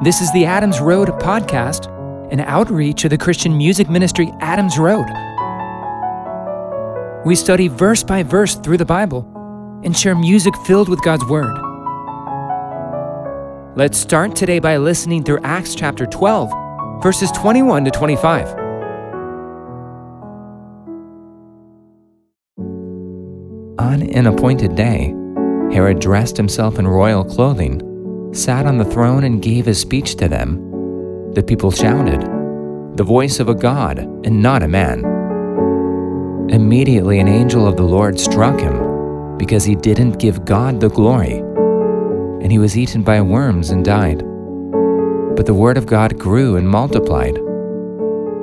This is the Adams Road podcast, an outreach of the Christian music ministry Adams Road. We study verse by verse through the Bible and share music filled with God's Word. Let's start today by listening through Acts chapter 12, verses 21 to 25. On an appointed day, Herod dressed himself in royal clothing sat on the throne and gave a speech to them. The people shouted, The voice of a God and not a man. Immediately, an angel of the Lord struck him because he didn't give God the glory, and he was eaten by worms and died. But the word of God grew and multiplied.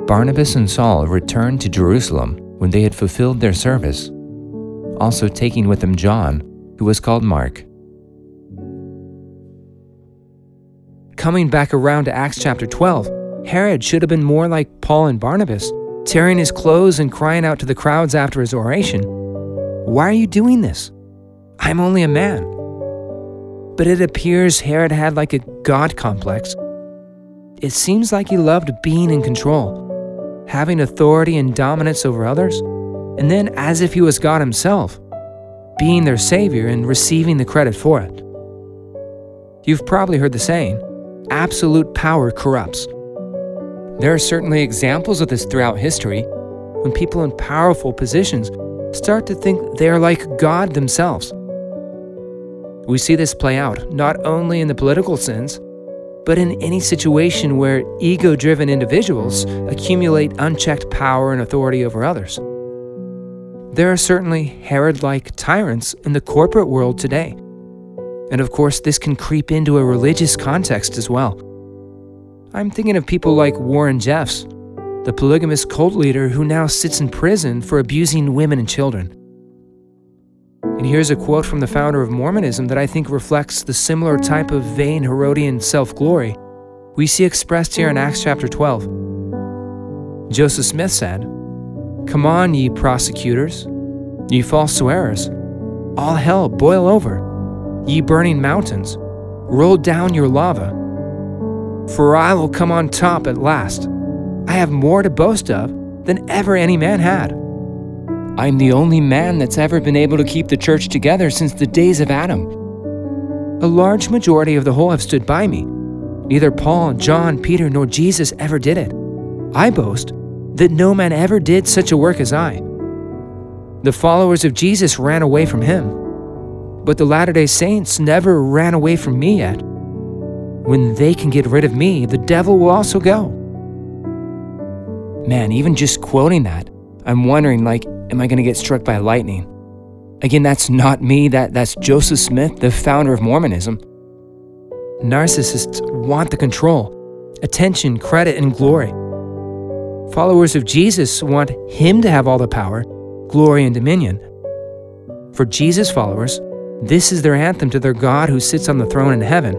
Barnabas and Saul returned to Jerusalem when they had fulfilled their service, also taking with them John, who was called Mark. Coming back around to Acts chapter 12, Herod should have been more like Paul and Barnabas, tearing his clothes and crying out to the crowds after his oration, Why are you doing this? I'm only a man. But it appears Herod had like a God complex. It seems like he loved being in control, having authority and dominance over others, and then, as if he was God himself, being their savior and receiving the credit for it. You've probably heard the saying, absolute power corrupts. There are certainly examples of this throughout history when people in powerful positions start to think they are like God themselves. We see this play out not only in the political sense, but in any situation where ego driven individuals accumulate unchecked power and authority over others. There are certainly Herod like tyrants in the corporate world today and of course, this can creep into a religious context as well. I'm thinking of people like Warren Jeffs, the polygamous cult leader who now sits in prison for abusing women and children. And here's a quote from the founder of Mormonism that I think reflects the similar type of vain Herodian self glory we see expressed here in Acts chapter 12. Joseph Smith said, Come on, ye prosecutors, ye false swearers, all hell boil over ye burning mountains, roll down your lava. For I will come on top at last. I have more to boast of than ever any man had. I'm the only man that's ever been able to keep the church together since the days of Adam. A large majority of the whole have stood by me. Neither Paul, John, Peter, nor Jesus ever did it. I boast that no man ever did such a work as I. The followers of Jesus ran away from him but the Latter day Saints never ran away from me yet. When they can get rid of me, the devil will also go. Man, even just quoting that, I'm wondering like, am I going to get struck by lightning? Again, that's not me, that, that's Joseph Smith, the founder of Mormonism. Narcissists want the control, attention, credit, and glory. Followers of Jesus want Him to have all the power, glory, and dominion. For Jesus followers, this is their anthem to their God who sits on the throne in heaven.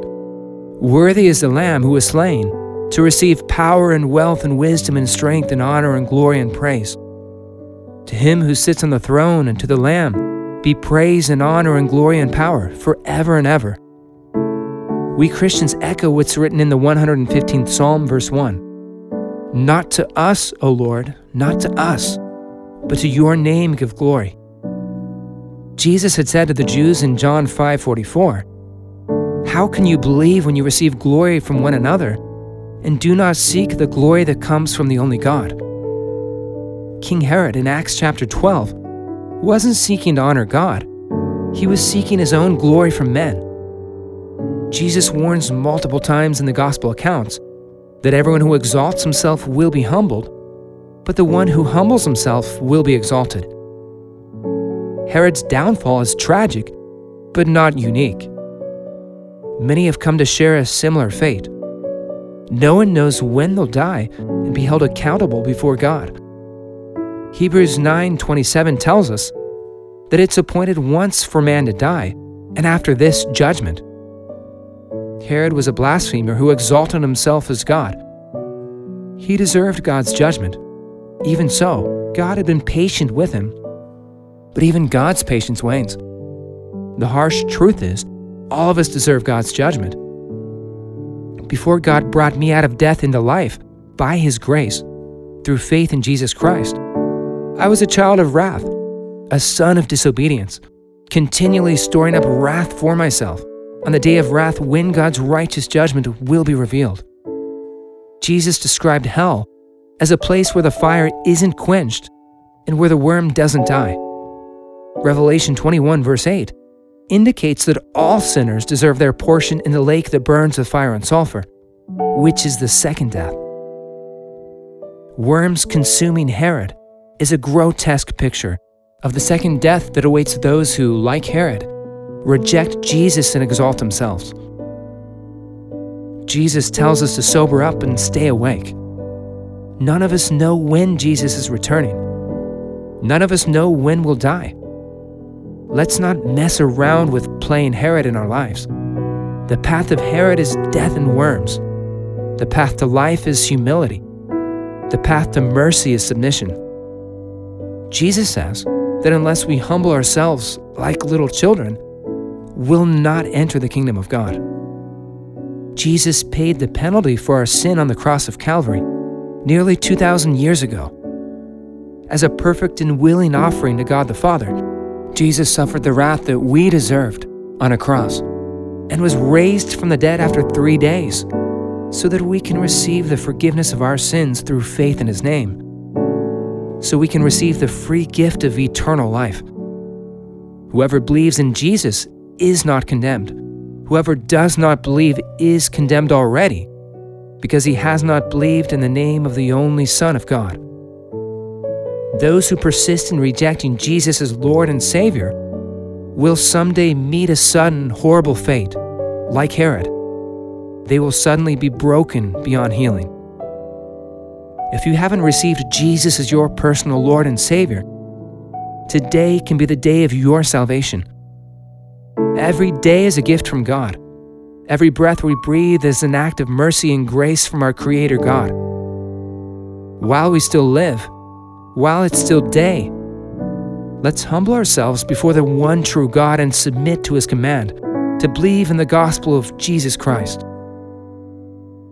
Worthy is the Lamb who was slain to receive power and wealth and wisdom and strength and honor and glory and praise. To him who sits on the throne and to the Lamb be praise and honor and glory and power forever and ever. We Christians echo what's written in the 115th Psalm, verse 1. Not to us, O Lord, not to us, but to your name give glory. Jesus had said to the Jews in John 5:44, "How can you believe when you receive glory from one another and do not seek the glory that comes from the only God?" King Herod in Acts chapter 12 wasn't seeking to honor God. He was seeking his own glory from men. Jesus warns multiple times in the gospel accounts that everyone who exalts himself will be humbled, but the one who humbles himself will be exalted. Herod's downfall is tragic, but not unique. Many have come to share a similar fate. No one knows when they'll die and be held accountable before God. Hebrews 9:27 tells us that it's appointed once for man to die, and after this judgment. Herod was a blasphemer who exalted himself as God. He deserved God's judgment. Even so, God had been patient with him but even God's patience wanes. The harsh truth is, all of us deserve God's judgment. before God brought me out of death into life by His grace through faith in Jesus Christ. I was a child of wrath, a son of disobedience, continually storing up wrath for myself on the day of wrath when God's righteous judgment will be revealed. Jesus described hell as a place where the fire isn't quenched and where the worm doesn't die. Revelation 21, verse 8, indicates that all sinners deserve their portion in the lake that burns with fire and sulfur, which is the second death. Worms consuming Herod is a grotesque picture of the second death that awaits those who, like Herod, reject Jesus and exalt themselves. Jesus tells us to sober up and stay awake. None of us know when Jesus is returning. None of us know when we'll die. Let's not mess around with playing Herod in our lives. The path of Herod is death and worms. The path to life is humility. The path to mercy is submission. Jesus says that unless we humble ourselves like little children, we'll not enter the kingdom of God. Jesus paid the penalty for our sin on the cross of Calvary nearly 2,000 years ago. As a perfect and willing offering to God the Father, Jesus suffered the wrath that we deserved on a cross and was raised from the dead after three days so that we can receive the forgiveness of our sins through faith in His name, so we can receive the free gift of eternal life. Whoever believes in Jesus is not condemned. Whoever does not believe is condemned already, because he has not believed in the name of the only Son of God. Those who persist in rejecting Jesus as Lord and Savior will someday meet a sudden, horrible fate, like Herod. They will suddenly be broken beyond healing. If you haven't received Jesus as your personal Lord and Savior, today can be the day of your salvation. Every day is a gift from God. Every breath we breathe is an act of mercy and grace from our Creator God. While we still live, while it's still day. Let's humble ourselves before the one true God and submit to his command to believe in the gospel of Jesus Christ.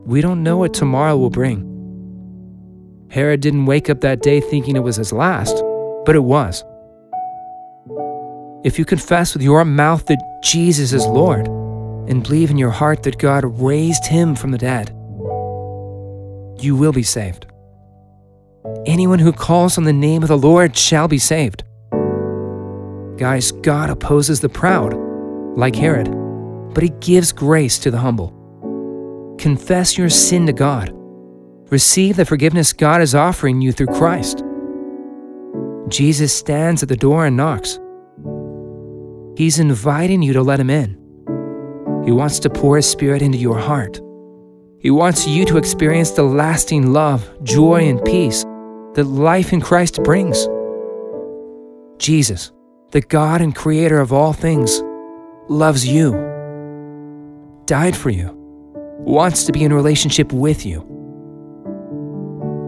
We don't know what tomorrow will bring. Herod didn't wake up that day thinking it was his last, but it was. If you confess with your mouth that Jesus is Lord and believe in your heart that God raised him from the dead, you will be saved. Anyone who calls on the name of the Lord shall be saved. Guys, God opposes the proud, like Herod, but he gives grace to the humble. Confess your sin to God. Receive the forgiveness God is offering you through Christ. Jesus stands at the door and knocks. He's inviting you to let him in. He wants to pour his spirit into your heart. He wants you to experience the lasting love, joy, and peace that life in Christ brings. Jesus, the God and creator of all things, loves you, died for you, wants to be in relationship with you.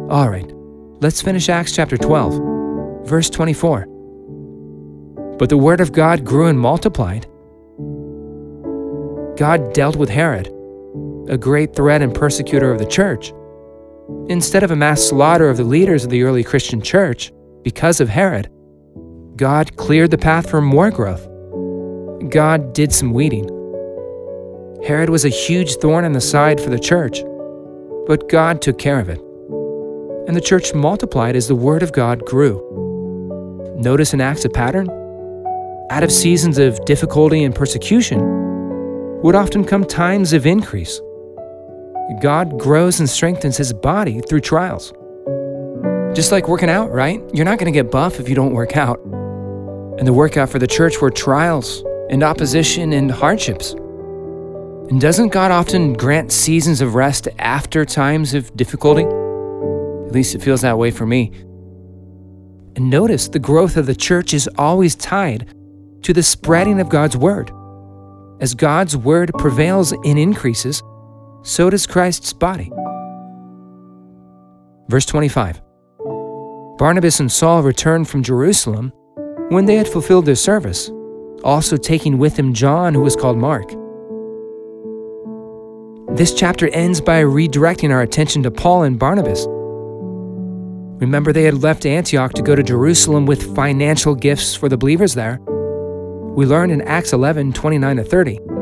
All right, let's finish Acts chapter 12, verse 24. But the word of God grew and multiplied. God dealt with Herod, a great threat and persecutor of the church Instead of a mass slaughter of the leaders of the early Christian church because of Herod, God cleared the path for more growth. God did some weeding. Herod was a huge thorn in the side for the church, but God took care of it. And the church multiplied as the word of God grew. Notice an Acts a pattern? Out of seasons of difficulty and persecution would often come times of increase. God grows and strengthens his body through trials. Just like working out, right? You're not going to get buff if you don't work out. And the workout for the church were trials and opposition and hardships. And doesn't God often grant seasons of rest after times of difficulty? At least it feels that way for me. And notice the growth of the church is always tied to the spreading of God's word. As God's word prevails and increases, so does Christ's body. Verse 25 Barnabas and Saul returned from Jerusalem when they had fulfilled their service, also taking with them John, who was called Mark. this chapter ends by redirecting our attention to Paul and Barnabas. Remember, they had left Antioch to go to Jerusalem with financial gifts for the believers there. We learn in Acts 11 29 to 30.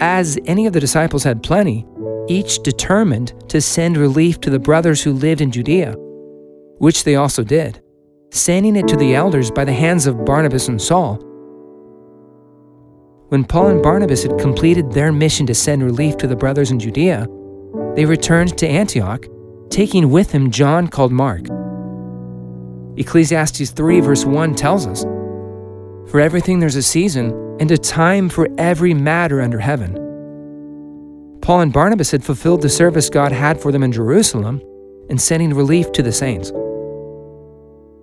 As any of the disciples had plenty, each determined to send relief to the brothers who lived in Judea, which they also did, sending it to the elders by the hands of Barnabas and Saul. When Paul and Barnabas had completed their mission to send relief to the brothers in Judea, they returned to Antioch, taking with them John called Mark. Ecclesiastes 3, verse 1 tells us For everything there's a season and a time for every matter under heaven Paul and Barnabas had fulfilled the service God had for them in Jerusalem and sending relief to the saints.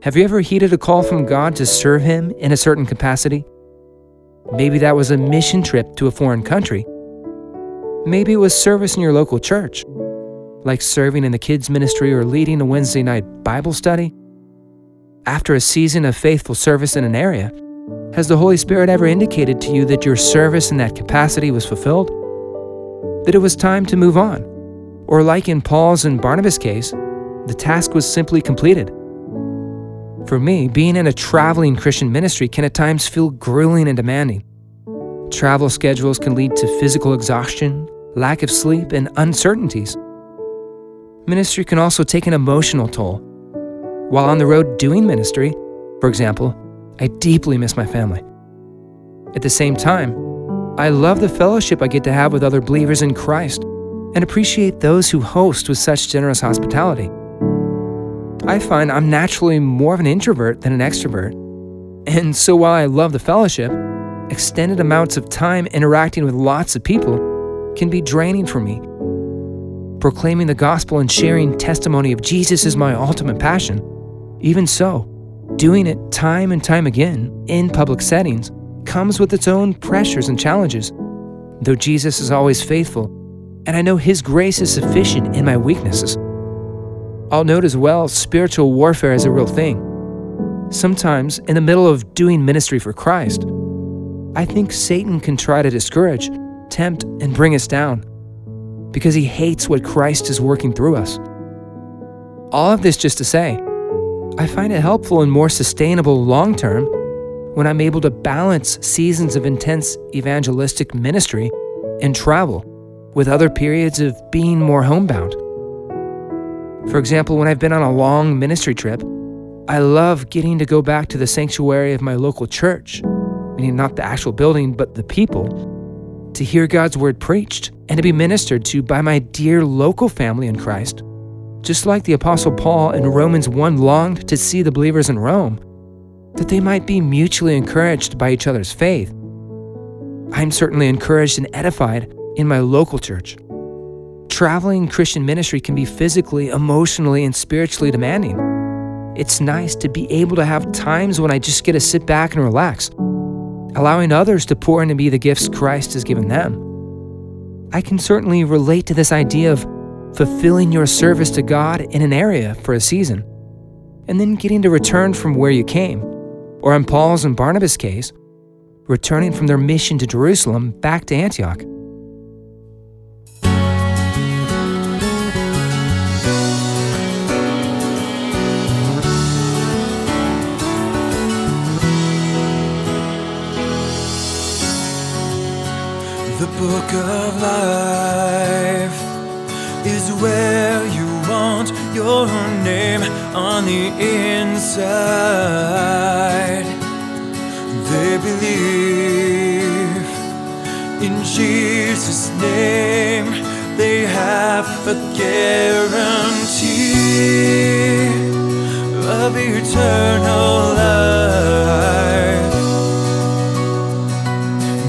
Have you ever heeded a call from God to serve Him in a certain capacity? Maybe that was a mission trip to a foreign country. Maybe it was service in your local church, like serving in the kids' ministry or leading a Wednesday night Bible study. After a season of faithful service in an area, has the Holy Spirit ever indicated to you that your service in that capacity was fulfilled? that it was time to move on. Or, like in Paul's and Barnabas' case, the task was simply completed. For me, being in a traveling Christian ministry can at times feel grueling and demanding. Travel schedules can lead to physical exhaustion, lack of sleep, and uncertainties. Ministry can also take an emotional toll. While on the road doing ministry, for example, I deeply miss my family. At the same time, I love the fellowship I get to have with other believers in Christ and appreciate those who host with such generous hospitality. I find I'm naturally more of an introvert than an extrovert. And so while I love the fellowship, extended amounts of time interacting with lots of people can be draining for me. Proclaiming the gospel and sharing testimony of Jesus is my ultimate passion. Even so, doing it time and time again in public settings comes with its own pressures and challenges. Though Jesus is always faithful, and I know His grace is sufficient in my weaknesses. I'll note as well spiritual warfare is a real thing. Sometimes, in the middle of doing ministry for Christ, I think Satan can try to discourage, tempt, and bring us down because he hates what Christ is working through us. All of this just to say, I find it helpful and more sustainable long term when I'm able to balance seasons of intense evangelistic ministry and travel with other periods of being more homebound. For example, when I've been on a long ministry trip, I love getting to go back to the sanctuary of my local church, meaning not the actual building, but the people, to hear God's word preached and to be ministered to by my dear local family in Christ. Just like the Apostle Paul in Romans 1 longed to see the believers in Rome, that they might be mutually encouraged by each other's faith. I'm certainly encouraged and edified in my local church. Traveling Christian ministry can be physically, emotionally, and spiritually demanding. It's nice to be able to have times when I just get to sit back and relax, allowing others to pour into me the gifts Christ has given them. I can certainly relate to this idea of fulfilling your service to God in an area for a season, and then getting to return from where you came or in Paul's and Barnabas' case, returning from their mission to Jerusalem back to Antioch. The book of life is where you want your name on the inside. They believe in Jesus' name, they have a guarantee of eternal life.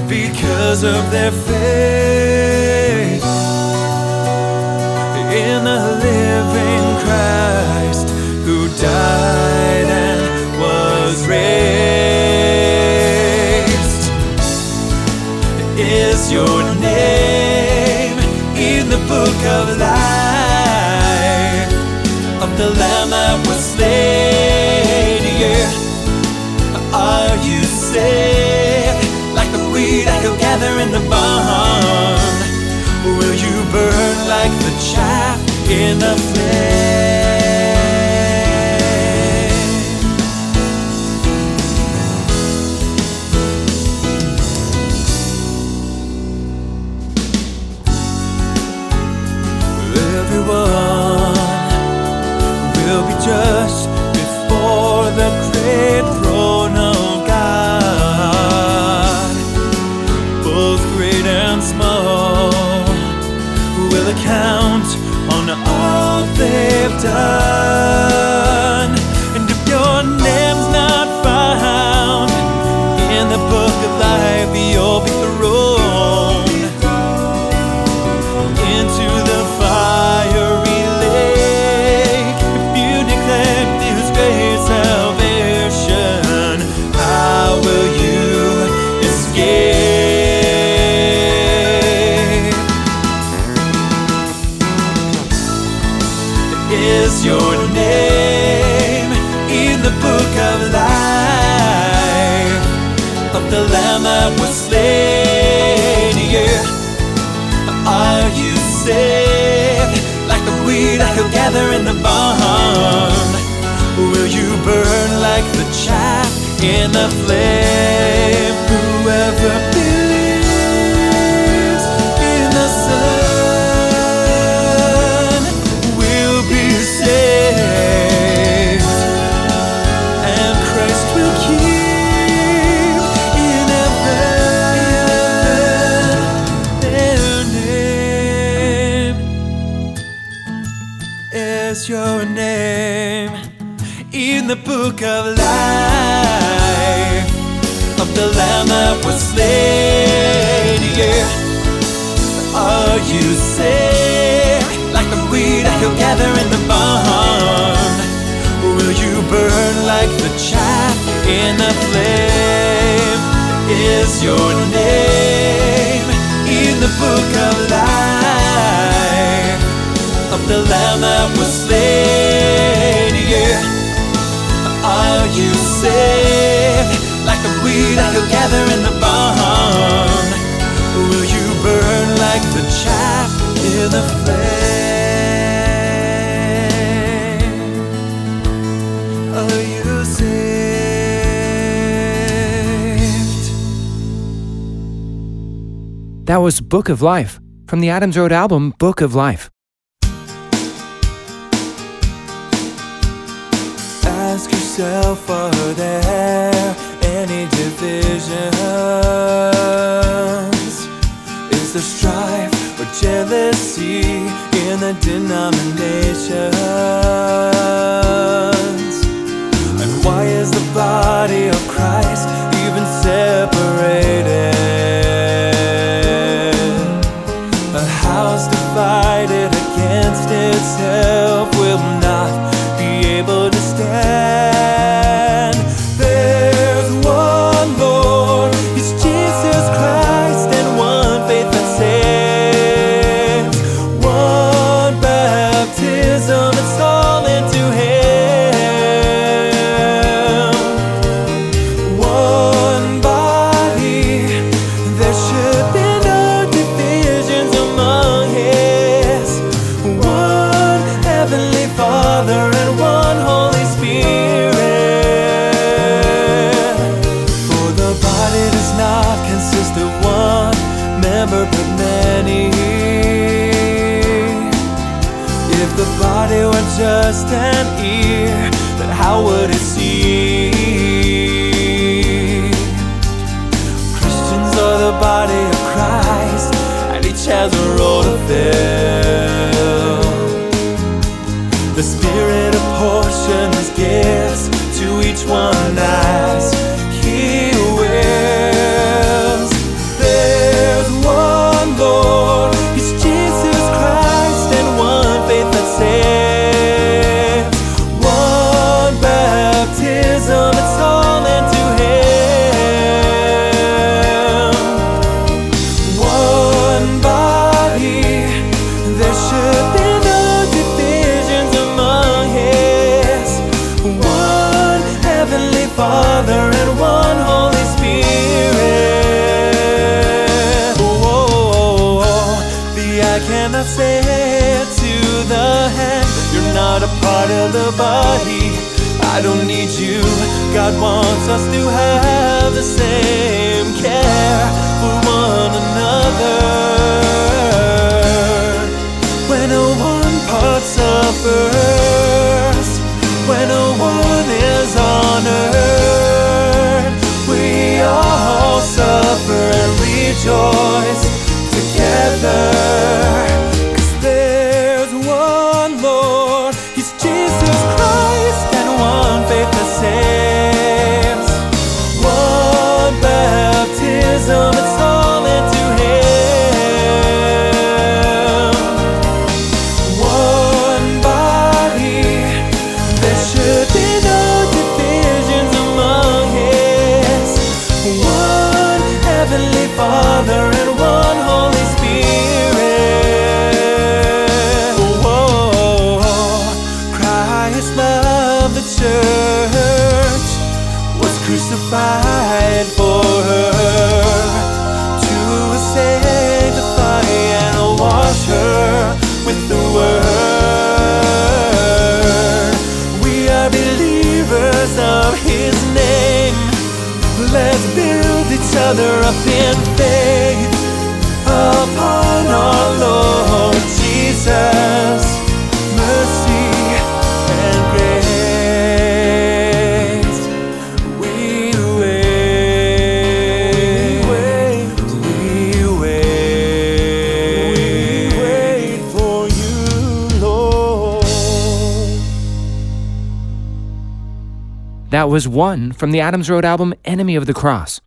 Because of their faith died and was raised. Is your name in the book of life of the Lamb that was slain? Yeah. Are you saved like the weed I could gather in the barn? Will you burn like the chaff in the have done. in the flame. together in the barn? Will you burn like the chaff in the flame? Are you saved? That was Book of Life from the Adams Road album Book of Life. Ask yourself, are there? many divisions? Is there strife or jealousy in the denominations? And why is the body of Christ even separated? just an ear, but how would fight for her to sanctify and wash her with the word. We are believers of His name. Let's build each other up in faith. That was one from the Adams Road album Enemy of the Cross.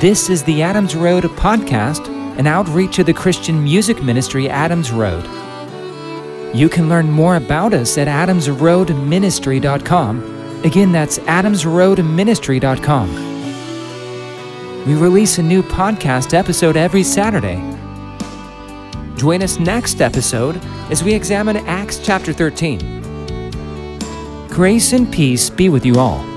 This is the Adams Road podcast, an outreach of the Christian music ministry Adams Road. You can learn more about us at adamsroadministry.com. Again, that's adamsroadministry.com. We release a new podcast episode every Saturday. Join us next episode as we examine Acts chapter 13. Grace and peace be with you all.